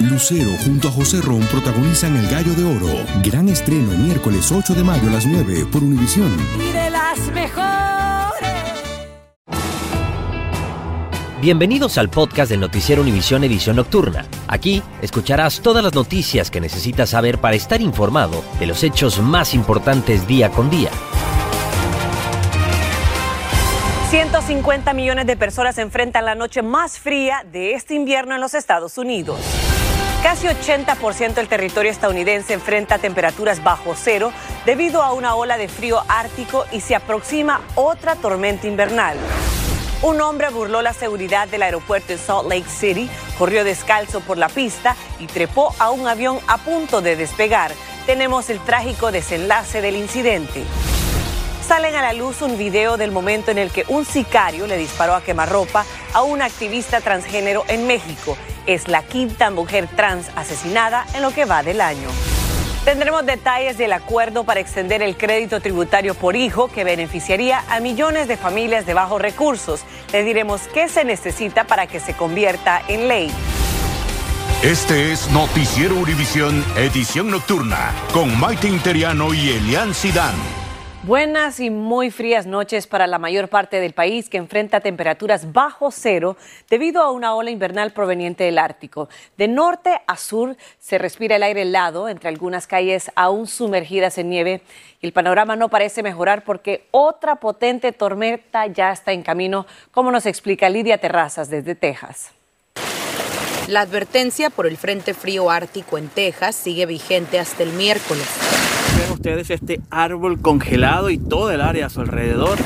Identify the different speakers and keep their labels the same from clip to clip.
Speaker 1: Lucero junto a José Ron protagonizan El Gallo de Oro. Gran estreno miércoles 8 de mayo a las 9 por Univisión.
Speaker 2: Y de las mejores.
Speaker 3: Bienvenidos al podcast del Noticiero Univisión Edición Nocturna. Aquí escucharás todas las noticias que necesitas saber para estar informado de los hechos más importantes día con día.
Speaker 2: 150 millones de personas enfrentan la noche más fría de este invierno en los Estados Unidos. Casi 80% del territorio estadounidense enfrenta temperaturas bajo cero debido a una ola de frío ártico y se aproxima otra tormenta invernal. Un hombre burló la seguridad del aeropuerto en Salt Lake City, corrió descalzo por la pista y trepó a un avión a punto de despegar. Tenemos el trágico desenlace del incidente. Salen a la luz un video del momento en el que un sicario le disparó a quemarropa a una activista transgénero en México. Es la quinta mujer trans asesinada en lo que va del año. Tendremos detalles del acuerdo para extender el crédito tributario por hijo que beneficiaría a millones de familias de bajos recursos. Le diremos qué se necesita para que se convierta en ley.
Speaker 4: Este es Noticiero Univisión, edición nocturna, con Maite Interiano y Elian Sidán.
Speaker 2: Buenas y muy frías noches para la mayor parte del país que enfrenta temperaturas bajo cero debido a una ola invernal proveniente del Ártico. De norte a sur se respira el aire helado entre algunas calles aún sumergidas en nieve y el panorama no parece mejorar porque otra potente tormenta ya está en camino, como nos explica Lidia Terrazas desde Texas.
Speaker 5: La advertencia por el Frente Frío Ártico en Texas sigue vigente hasta el miércoles.
Speaker 6: Ustedes este árbol congelado y todo el área a su alrededor.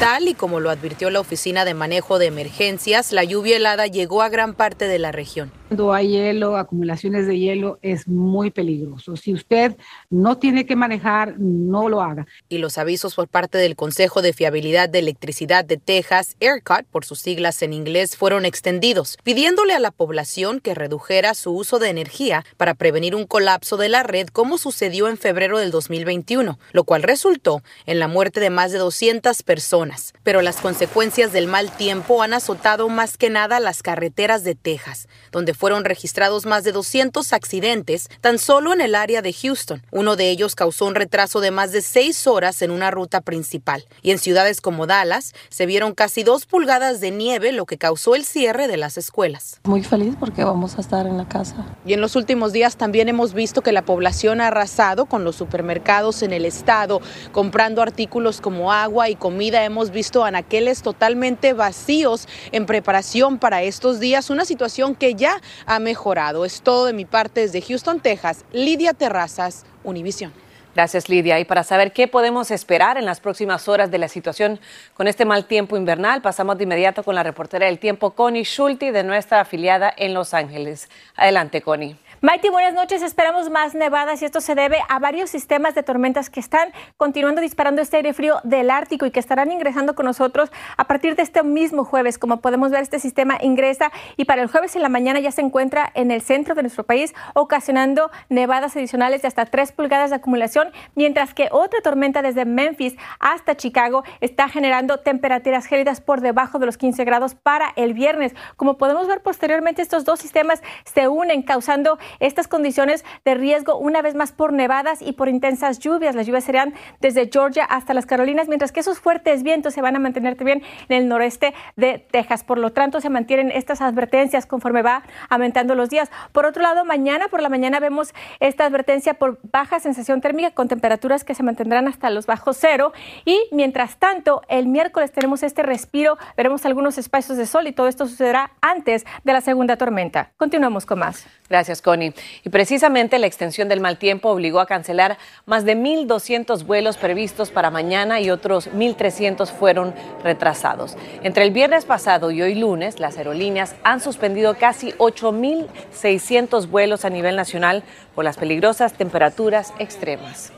Speaker 5: Tal y como lo advirtió la Oficina de Manejo de Emergencias, la lluvia helada llegó a gran parte de la región.
Speaker 7: Cuando hay hielo, acumulaciones de hielo, es muy peligroso. Si usted no tiene que manejar, no lo haga.
Speaker 5: Y los avisos por parte del Consejo de Fiabilidad de Electricidad de Texas, ERCOT, por sus siglas en inglés, fueron extendidos, pidiéndole a la población que redujera su uso de energía para prevenir un colapso de la red como sucedió en febrero del 2021, lo cual resultó en la muerte de más de 200 personas. Pero las consecuencias del mal tiempo han azotado más que nada las carreteras de Texas, donde fueron registrados más de 200 accidentes tan solo en el área de Houston. Uno de ellos causó un retraso de más de seis horas en una ruta principal. Y en ciudades como Dallas se vieron casi dos pulgadas de nieve, lo que causó el cierre de las escuelas.
Speaker 8: Muy feliz porque vamos a estar en la casa.
Speaker 5: Y en los últimos días también hemos visto que la población ha arrasado con los supermercados en el estado, comprando artículos como agua y comida. Hemos visto anaqueles totalmente vacíos en preparación para estos días, una situación que ya ha mejorado. Es todo de mi parte desde Houston, Texas. Lidia Terrazas, Univisión.
Speaker 2: Gracias, Lidia. Y para saber qué podemos esperar en las próximas horas de la situación con este mal tiempo invernal, pasamos de inmediato con la reportera del tiempo, Connie Schulte, de nuestra afiliada en Los Ángeles. Adelante, Connie.
Speaker 9: Maite, buenas noches. Esperamos más nevadas y esto se debe a varios sistemas de tormentas que están continuando disparando este aire frío del Ártico y que estarán ingresando con nosotros a partir de este mismo jueves. Como podemos ver, este sistema ingresa y para el jueves en la mañana ya se encuentra en el centro de nuestro país, ocasionando nevadas adicionales de hasta 3 pulgadas de acumulación, mientras que otra tormenta desde Memphis hasta Chicago está generando temperaturas gélidas por debajo de los 15 grados para el viernes. Como podemos ver posteriormente, estos dos sistemas se unen causando estas condiciones de riesgo una vez más por nevadas y por intensas lluvias. Las lluvias serán desde Georgia hasta las Carolinas, mientras que esos fuertes vientos se van a mantener también en el noreste de Texas. Por lo tanto, se mantienen estas advertencias conforme va aumentando los días. Por otro lado, mañana por la mañana vemos esta advertencia por baja sensación térmica con temperaturas que se mantendrán hasta los bajos cero. Y mientras tanto, el miércoles tenemos este respiro, veremos algunos espacios de sol y todo esto sucederá antes de la segunda tormenta. Continuamos con más.
Speaker 2: Gracias, Connie. Y precisamente la extensión del mal tiempo obligó a cancelar más de 1.200 vuelos previstos para mañana y otros 1.300 fueron retrasados. Entre el viernes pasado y hoy lunes, las aerolíneas han suspendido casi 8.600 vuelos a nivel nacional por las peligrosas temperaturas extremas.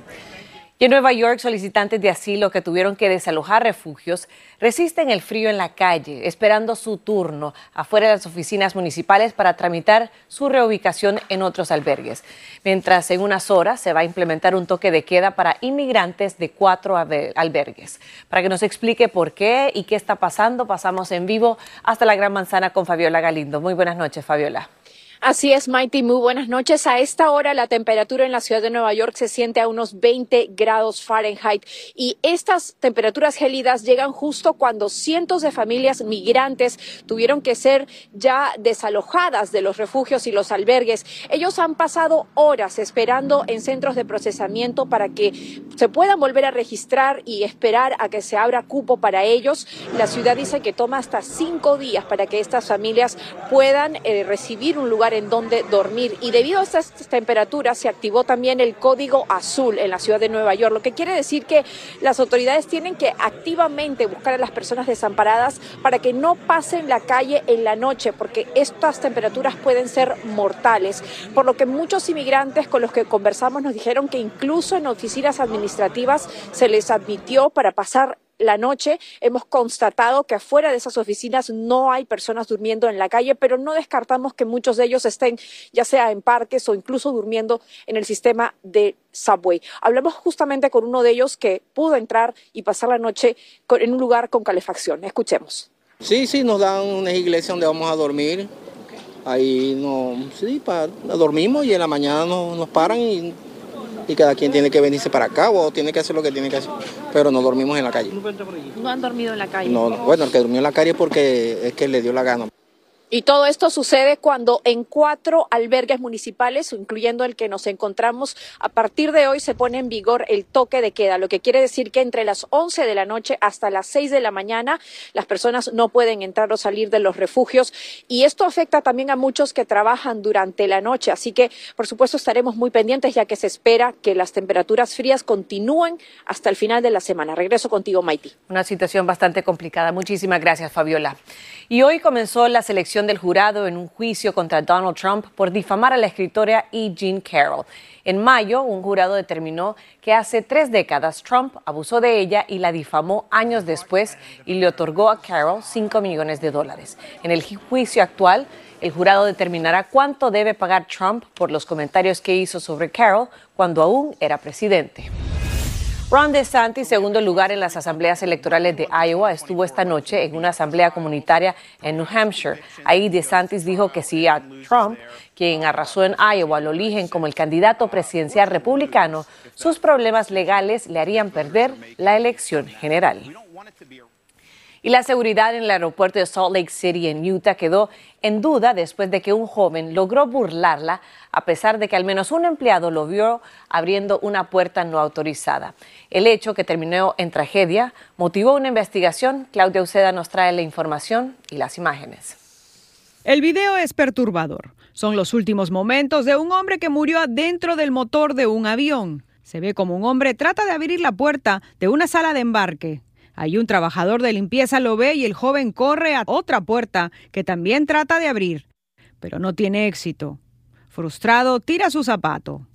Speaker 2: Y en Nueva York, solicitantes de asilo que tuvieron que desalojar refugios resisten el frío en la calle, esperando su turno afuera de las oficinas municipales para tramitar su reubicación en otros albergues. Mientras en unas horas se va a implementar un toque de queda para inmigrantes de cuatro albergues. Para que nos explique por qué y qué está pasando, pasamos en vivo hasta la Gran Manzana con Fabiola Galindo. Muy buenas noches, Fabiola.
Speaker 10: Así es, Mighty. Muy buenas noches. A esta hora la temperatura en la ciudad de Nueva York se siente a unos 20 grados Fahrenheit y estas temperaturas gélidas llegan justo cuando cientos de familias migrantes tuvieron que ser ya desalojadas de los refugios y los albergues. Ellos han pasado horas esperando en centros de procesamiento para que se puedan volver a registrar y esperar a que se abra cupo para ellos. La ciudad dice que toma hasta cinco días para que estas familias puedan eh, recibir un lugar en donde dormir. Y debido a estas temperaturas se activó también el código azul en la ciudad de Nueva York, lo que quiere decir que las autoridades tienen que activamente buscar a las personas desamparadas para que no pasen la calle en la noche, porque estas temperaturas pueden ser mortales. Por lo que muchos inmigrantes con los que conversamos nos dijeron que incluso en oficinas administrativas se les admitió para pasar la noche. Hemos constatado que afuera de esas oficinas no hay personas durmiendo en la calle, pero no descartamos que muchos de ellos estén ya sea en parques o incluso durmiendo en el sistema de subway. Hablamos justamente con uno de ellos que pudo entrar y pasar la noche en un lugar con calefacción. Escuchemos.
Speaker 11: Sí, sí, nos dan una iglesia donde vamos a dormir. Ahí no, sí, dormimos y en la mañana nos paran y y cada quien tiene que venirse para acá o tiene que hacer lo que tiene que hacer. Pero no dormimos en la calle.
Speaker 10: ¿No han dormido en la calle?
Speaker 11: No, bueno, el que durmió en la calle porque es que le dio la gana.
Speaker 10: Y todo esto sucede cuando en cuatro albergues municipales, incluyendo el que nos encontramos, a partir de hoy se pone en vigor el toque de queda, lo que quiere decir que entre las 11 de la noche hasta las 6 de la mañana las personas no pueden entrar o salir de los refugios y esto afecta también a muchos que trabajan durante la noche. Así que, por supuesto, estaremos muy pendientes ya que se espera que las temperaturas frías continúen hasta el final de la semana. Regreso contigo, Maiti.
Speaker 2: Una situación bastante complicada. Muchísimas gracias, Fabiola. Y hoy comenzó la selección del jurado en un juicio contra Donald Trump por difamar a la escritora E. Jean Carroll. En mayo, un jurado determinó que hace tres décadas Trump abusó de ella y la difamó años después y le otorgó a Carroll 5 millones de dólares. En el juicio actual, el jurado determinará cuánto debe pagar Trump por los comentarios que hizo sobre Carroll cuando aún era presidente. Ron DeSantis, segundo lugar en las asambleas electorales de Iowa, estuvo esta noche en una asamblea comunitaria en New Hampshire. Ahí DeSantis dijo que si a Trump, quien arrasó en Iowa, lo eligen como el candidato presidencial republicano, sus problemas legales le harían perder la elección general. Y la seguridad en el aeropuerto de Salt Lake City en Utah quedó en duda después de que un joven logró burlarla a pesar de que al menos un empleado lo vio abriendo una puerta no autorizada. El hecho, que terminó en tragedia, motivó una investigación. Claudia Uceda nos trae la información y las imágenes.
Speaker 12: El video es perturbador. Son los últimos momentos de un hombre que murió adentro del motor de un avión. Se ve como un hombre trata de abrir la puerta de una sala de embarque. Hay un trabajador de limpieza lo ve y el joven corre a otra puerta que también trata de abrir, pero no tiene éxito. Frustrado, tira su zapato.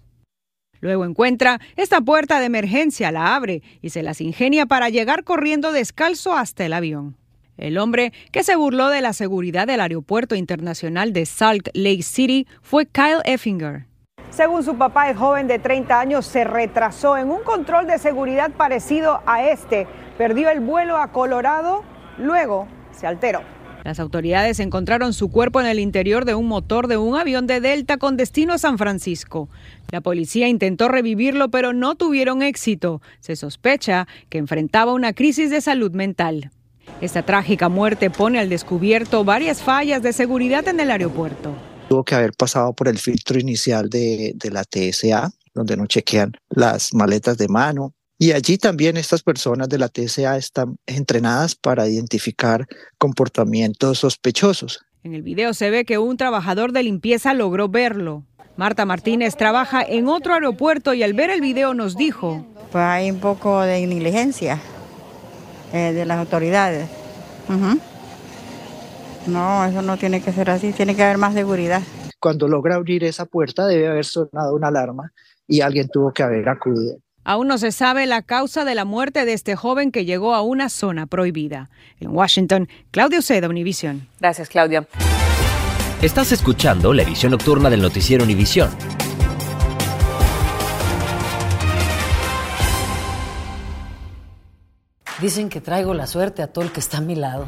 Speaker 12: Luego encuentra esta puerta de emergencia, la abre y se las ingenia para llegar corriendo descalzo hasta el avión. El hombre que se burló de la seguridad del Aeropuerto Internacional de Salt Lake City fue Kyle Effinger.
Speaker 13: Según su papá, el joven de 30 años se retrasó en un control de seguridad parecido a este perdió el vuelo a Colorado, luego se alteró.
Speaker 12: Las autoridades encontraron su cuerpo en el interior de un motor de un avión de Delta con destino a San Francisco. La policía intentó revivirlo, pero no tuvieron éxito. Se sospecha que enfrentaba una crisis de salud mental. Esta trágica muerte pone al descubierto varias fallas de seguridad en el aeropuerto.
Speaker 14: Tuvo que haber pasado por el filtro inicial de, de la TSA, donde no chequean las maletas de mano, y allí también estas personas de la TSA están entrenadas para identificar comportamientos sospechosos.
Speaker 12: En el video se ve que un trabajador de limpieza logró verlo. Marta Martínez trabaja en otro aeropuerto y al ver el video nos dijo.
Speaker 15: Pues hay un poco de negligencia eh, de las autoridades. No, eso no tiene que ser así, tiene que haber más seguridad.
Speaker 14: Cuando logra abrir esa puerta debe haber sonado una alarma y alguien tuvo que haber acudido.
Speaker 12: Aún no se sabe la causa de la muerte de este joven que llegó a una zona prohibida. En Washington, Claudia Uceda, Univisión.
Speaker 2: Gracias, Claudia.
Speaker 3: Estás escuchando la edición nocturna del noticiero Univisión.
Speaker 16: Dicen que traigo la suerte a todo el que está a mi lado.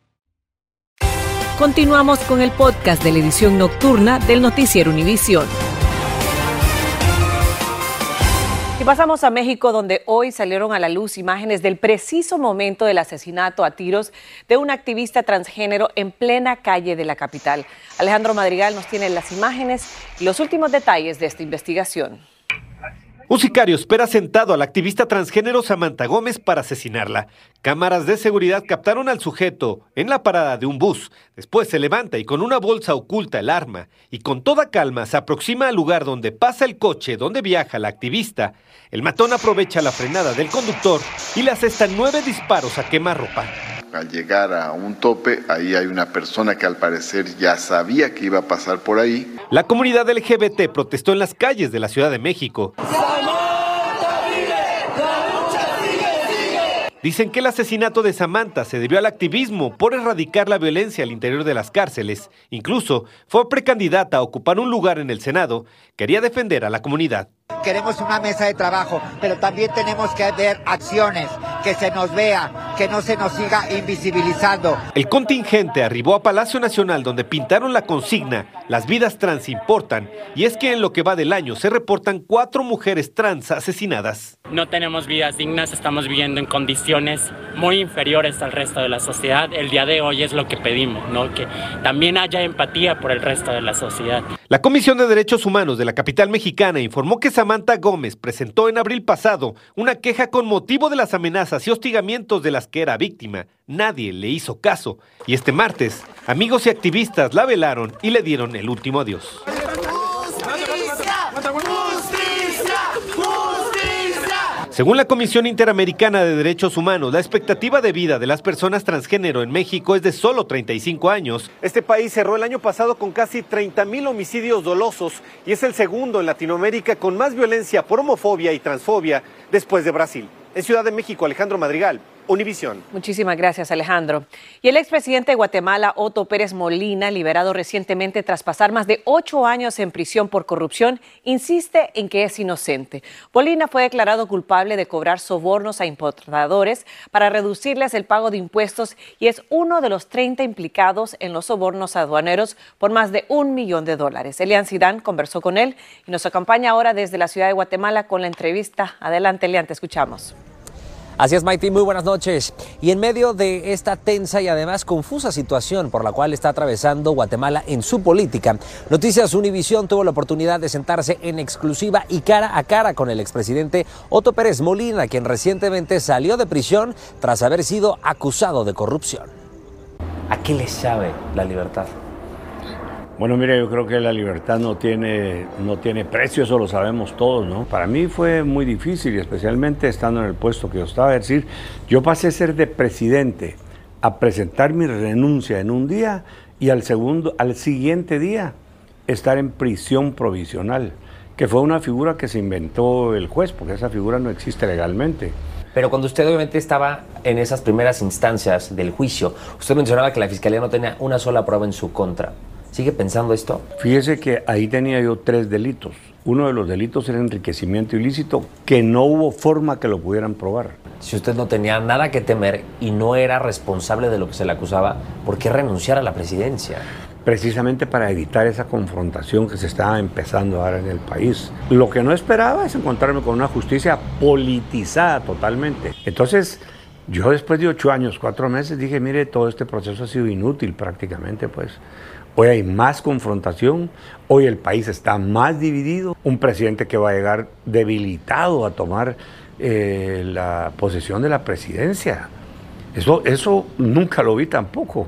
Speaker 2: Continuamos con el podcast de la edición nocturna del Noticiero Univisión. Y pasamos a México, donde hoy salieron a la luz imágenes del preciso momento del asesinato a tiros de un activista transgénero en plena calle de la capital. Alejandro Madrigal nos tiene las imágenes y los últimos detalles de esta investigación.
Speaker 17: Un sicario espera sentado al activista transgénero Samantha Gómez para asesinarla. Cámaras de seguridad captaron al sujeto en la parada de un bus. Después se levanta y con una bolsa oculta el arma y con toda calma se aproxima al lugar donde pasa el coche donde viaja la activista. El matón aprovecha la frenada del conductor y le asesta nueve disparos a quemarropa.
Speaker 18: Al llegar a un tope, ahí hay una persona que al parecer ya sabía que iba a pasar por ahí.
Speaker 17: La comunidad LGBT protestó en las calles de la Ciudad de México. Dicen que el asesinato de Samantha se debió al activismo por erradicar la violencia al interior de las cárceles. Incluso fue precandidata a ocupar un lugar en el Senado. Quería defender a la comunidad.
Speaker 19: Queremos una mesa de trabajo, pero también tenemos que ver acciones, que se nos vea, que no se nos siga invisibilizando.
Speaker 17: El contingente arribó a Palacio Nacional donde pintaron la consigna Las vidas trans importan y es que en lo que va del año se reportan cuatro mujeres trans asesinadas.
Speaker 20: No tenemos vidas dignas, estamos viviendo en condiciones muy inferiores al resto de la sociedad. El día de hoy es lo que pedimos, ¿no? que también haya empatía por el resto de la sociedad.
Speaker 17: La Comisión de Derechos Humanos de la capital mexicana informó que Samantha Gómez presentó en abril pasado una queja con motivo de las amenazas y hostigamientos de las que era víctima. Nadie le hizo caso y este martes amigos y activistas la velaron y le dieron el último adiós. Según la Comisión Interamericana de Derechos Humanos, la expectativa de vida de las personas transgénero en México es de solo 35 años. Este país cerró el año pasado con casi 30 mil homicidios dolosos y es el segundo en Latinoamérica con más violencia por homofobia y transfobia después de Brasil. En Ciudad de México, Alejandro Madrigal, Univisión.
Speaker 2: Muchísimas gracias, Alejandro. Y el expresidente de Guatemala, Otto Pérez Molina, liberado recientemente tras pasar más de ocho años en prisión por corrupción, insiste en que es inocente. Molina fue declarado culpable de cobrar sobornos a importadores para reducirles el pago de impuestos y es uno de los 30 implicados en los sobornos aduaneros por más de un millón de dólares. Elian Sidán conversó con él y nos acompaña ahora desde la ciudad de Guatemala con la entrevista. Adelante, Elian, te escuchamos.
Speaker 3: Así es, Maite, muy buenas noches. Y en medio de esta tensa y además confusa situación por la cual está atravesando Guatemala en su política, Noticias Univisión tuvo la oportunidad de sentarse en exclusiva y cara a cara con el expresidente Otto Pérez Molina, quien recientemente salió de prisión tras haber sido acusado de corrupción. ¿A qué le sabe la libertad?
Speaker 21: Bueno, mire, yo creo que la libertad no tiene, no tiene precio, eso lo sabemos todos, ¿no? Para mí fue muy difícil, especialmente estando en el puesto que yo estaba. Es decir, yo pasé a ser de presidente a presentar mi renuncia en un día y al, segundo, al siguiente día estar en prisión provisional, que fue una figura que se inventó el juez, porque esa figura no existe legalmente.
Speaker 3: Pero cuando usted obviamente estaba en esas primeras instancias del juicio, usted mencionaba que la fiscalía no tenía una sola prueba en su contra. ¿Sigue pensando esto?
Speaker 21: Fíjese que ahí tenía yo tres delitos. Uno de los delitos era enriquecimiento ilícito, que no hubo forma que lo pudieran probar.
Speaker 3: Si usted no tenía nada que temer y no era responsable de lo que se le acusaba, ¿por qué renunciar a la presidencia?
Speaker 21: Precisamente para evitar esa confrontación que se estaba empezando a dar en el país. Lo que no esperaba es encontrarme con una justicia politizada totalmente. Entonces, yo después de ocho años, cuatro meses, dije, mire, todo este proceso ha sido inútil prácticamente, pues. Hoy hay más confrontación, hoy el país está más dividido, un presidente que va a llegar debilitado a tomar eh, la posesión de la presidencia. Eso, eso nunca lo vi tampoco.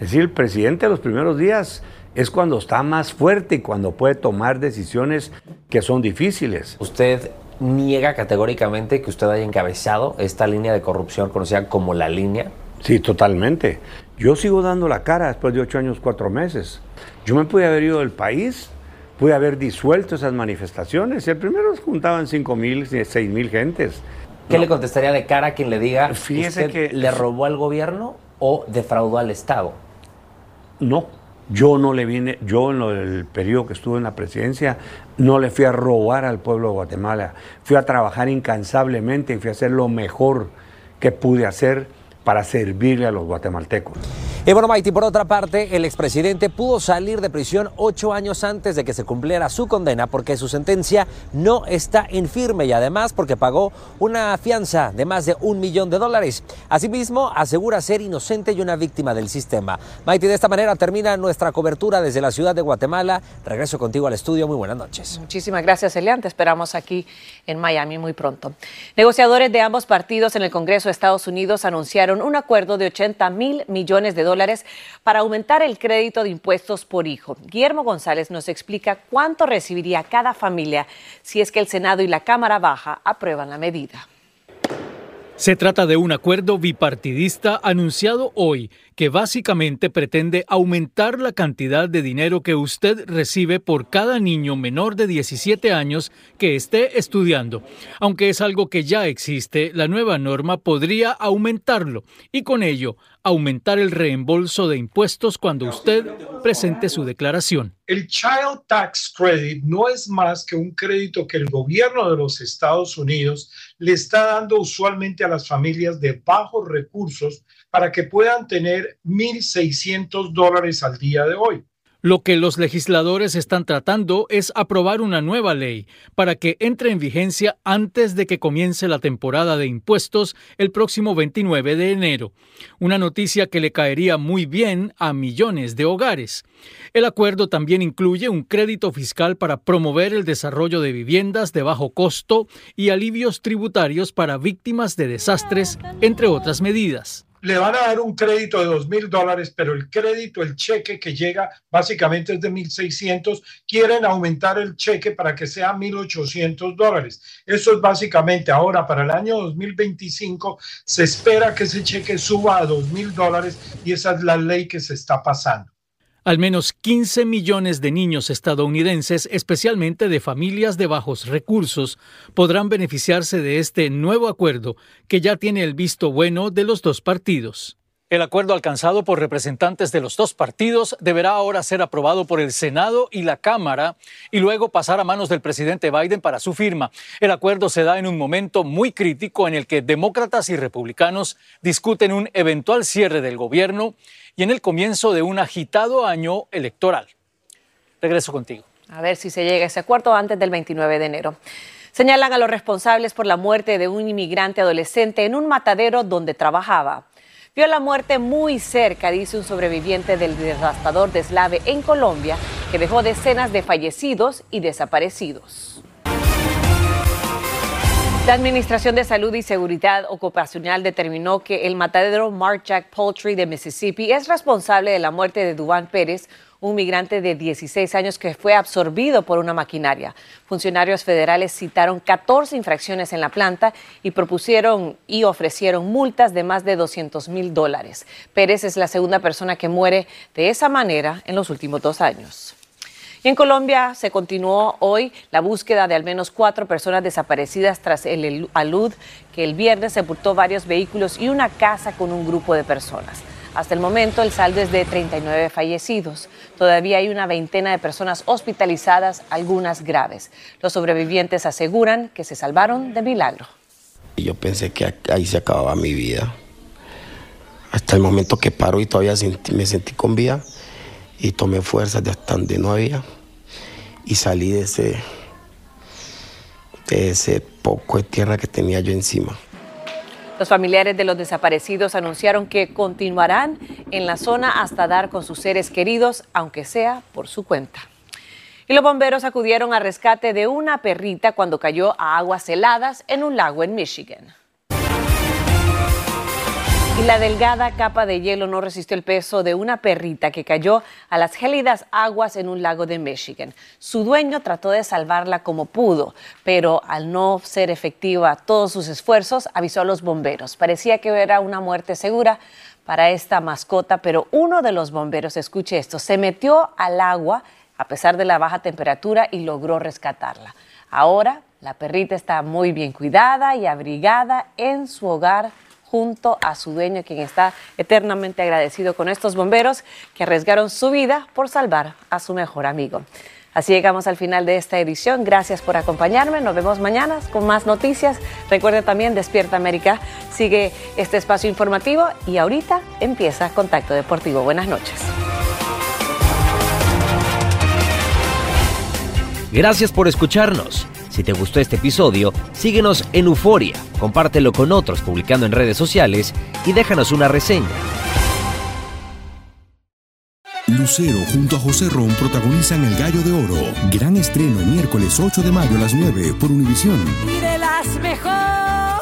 Speaker 21: Es decir, el presidente de los primeros días es cuando está más fuerte y cuando puede tomar decisiones que son difíciles.
Speaker 3: Usted niega categóricamente que usted haya encabezado esta línea de corrupción conocida como la línea
Speaker 21: Sí, totalmente. Yo sigo dando la cara después de ocho años, cuatro meses. Yo me pude haber ido del país, pude haber disuelto esas manifestaciones. El primero juntaban cinco mil, seis mil gentes.
Speaker 3: ¿Qué le contestaría de cara a quien le diga,
Speaker 21: Fíjese
Speaker 3: ¿usted
Speaker 21: que-
Speaker 3: le robó al gobierno o defraudó al Estado?
Speaker 21: No, yo no le vine, yo en del periodo que estuve en la presidencia, no le fui a robar al pueblo de Guatemala. Fui a trabajar incansablemente y fui a hacer lo mejor que pude hacer para servirle a los guatemaltecos.
Speaker 3: Y bueno, Maiti, por otra parte, el expresidente pudo salir de prisión ocho años antes de que se cumpliera su condena porque su sentencia no está en firme y además porque pagó una fianza de más de un millón de dólares. Asimismo, asegura ser inocente y una víctima del sistema. Maiti, de esta manera termina nuestra cobertura desde la ciudad de Guatemala. Regreso contigo al estudio. Muy buenas noches.
Speaker 2: Muchísimas gracias, Elian. Te esperamos aquí en Miami muy pronto. Negociadores de ambos partidos en el Congreso de Estados Unidos anunciaron un acuerdo de 80 mil millones de dólares para aumentar el crédito de impuestos por hijo. Guillermo González nos explica cuánto recibiría cada familia si es que el Senado y la Cámara Baja aprueban la medida.
Speaker 22: Se trata de un acuerdo bipartidista anunciado hoy que básicamente pretende aumentar la cantidad de dinero que usted recibe por cada niño menor de 17 años que esté estudiando. Aunque es algo que ya existe, la nueva norma podría aumentarlo y con ello aumentar el reembolso de impuestos cuando usted presente su declaración.
Speaker 23: El Child Tax Credit no es más que un crédito que el gobierno de los Estados Unidos le está dando usualmente a las familias de bajos recursos para que puedan tener 1.600 dólares al día de hoy.
Speaker 22: Lo que los legisladores están tratando es aprobar una nueva ley para que entre en vigencia antes de que comience la temporada de impuestos el próximo 29 de enero. Una noticia que le caería muy bien a millones de hogares. El acuerdo también incluye un crédito fiscal para promover el desarrollo de viviendas de bajo costo y alivios tributarios para víctimas de desastres, entre otras medidas
Speaker 23: le van a dar un crédito de dos mil dólares, pero el crédito, el cheque que llega básicamente es de 1.600, quieren aumentar el cheque para que sea 1.800 dólares. Eso es básicamente ahora para el año 2025 se espera que ese cheque suba a dos mil dólares y esa es la ley que se está pasando.
Speaker 22: Al menos 15 millones de niños estadounidenses, especialmente de familias de bajos recursos, podrán beneficiarse de este nuevo acuerdo que ya tiene el visto bueno de los dos partidos. El acuerdo alcanzado por representantes de los dos partidos deberá ahora ser aprobado por el Senado y la Cámara y luego pasar a manos del presidente Biden para su firma. El acuerdo se da en un momento muy crítico en el que demócratas y republicanos discuten un eventual cierre del gobierno y en el comienzo de un agitado año electoral. Regreso contigo.
Speaker 2: A ver si se llega a ese acuerdo antes del 29 de enero. Señalan a los responsables por la muerte de un inmigrante adolescente en un matadero donde trabajaba. Vio la muerte muy cerca, dice un sobreviviente del devastador deslave en Colombia, que dejó decenas de fallecidos y desaparecidos. La Administración de Salud y Seguridad Ocupacional determinó que el matadero Mark Jack Poultry de Mississippi es responsable de la muerte de Duván Pérez, un migrante de 16 años que fue absorbido por una maquinaria. Funcionarios federales citaron 14 infracciones en la planta y propusieron y ofrecieron multas de más de 200 mil dólares. Pérez es la segunda persona que muere de esa manera en los últimos dos años. En Colombia se continuó hoy la búsqueda de al menos cuatro personas desaparecidas tras el alud que el viernes sepultó varios vehículos y una casa con un grupo de personas. Hasta el momento el saldo es de 39 fallecidos. Todavía hay una veintena de personas hospitalizadas, algunas graves. Los sobrevivientes aseguran que se salvaron de milagro.
Speaker 24: Yo pensé que ahí se acababa mi vida. Hasta el momento que paro y todavía sentí, me sentí con vida y tomé fuerzas de hasta donde no había y salí de ese, de ese poco de tierra que tenía yo encima.
Speaker 2: Los familiares de los desaparecidos anunciaron que continuarán en la zona hasta dar con sus seres queridos, aunque sea por su cuenta. Y los bomberos acudieron al rescate de una perrita cuando cayó a aguas heladas en un lago en Michigan. Y la delgada capa de hielo no resistió el peso de una perrita que cayó a las gélidas aguas en un lago de Michigan. Su dueño trató de salvarla como pudo, pero al no ser efectiva todos sus esfuerzos, avisó a los bomberos. Parecía que era una muerte segura, para esta mascota, pero uno de los bomberos, escuche esto, se metió al agua a pesar de la baja temperatura y logró rescatarla. Ahora la perrita está muy bien cuidada y abrigada en su hogar junto a su dueño, quien está eternamente agradecido con estos bomberos que arriesgaron su vida por salvar a su mejor amigo. Así llegamos al final de esta edición. Gracias por acompañarme. Nos vemos mañana con más noticias. Recuerde también, Despierta América sigue este espacio informativo y ahorita empieza Contacto Deportivo. Buenas noches.
Speaker 3: Gracias por escucharnos. Si te gustó este episodio, síguenos en Euforia, compártelo con otros publicando en redes sociales y déjanos una reseña.
Speaker 1: Lucero junto a José Ron protagonizan El Gallo de Oro. Gran estreno miércoles 8 de mayo a las 9 por Univisión.
Speaker 25: Y de las mejores.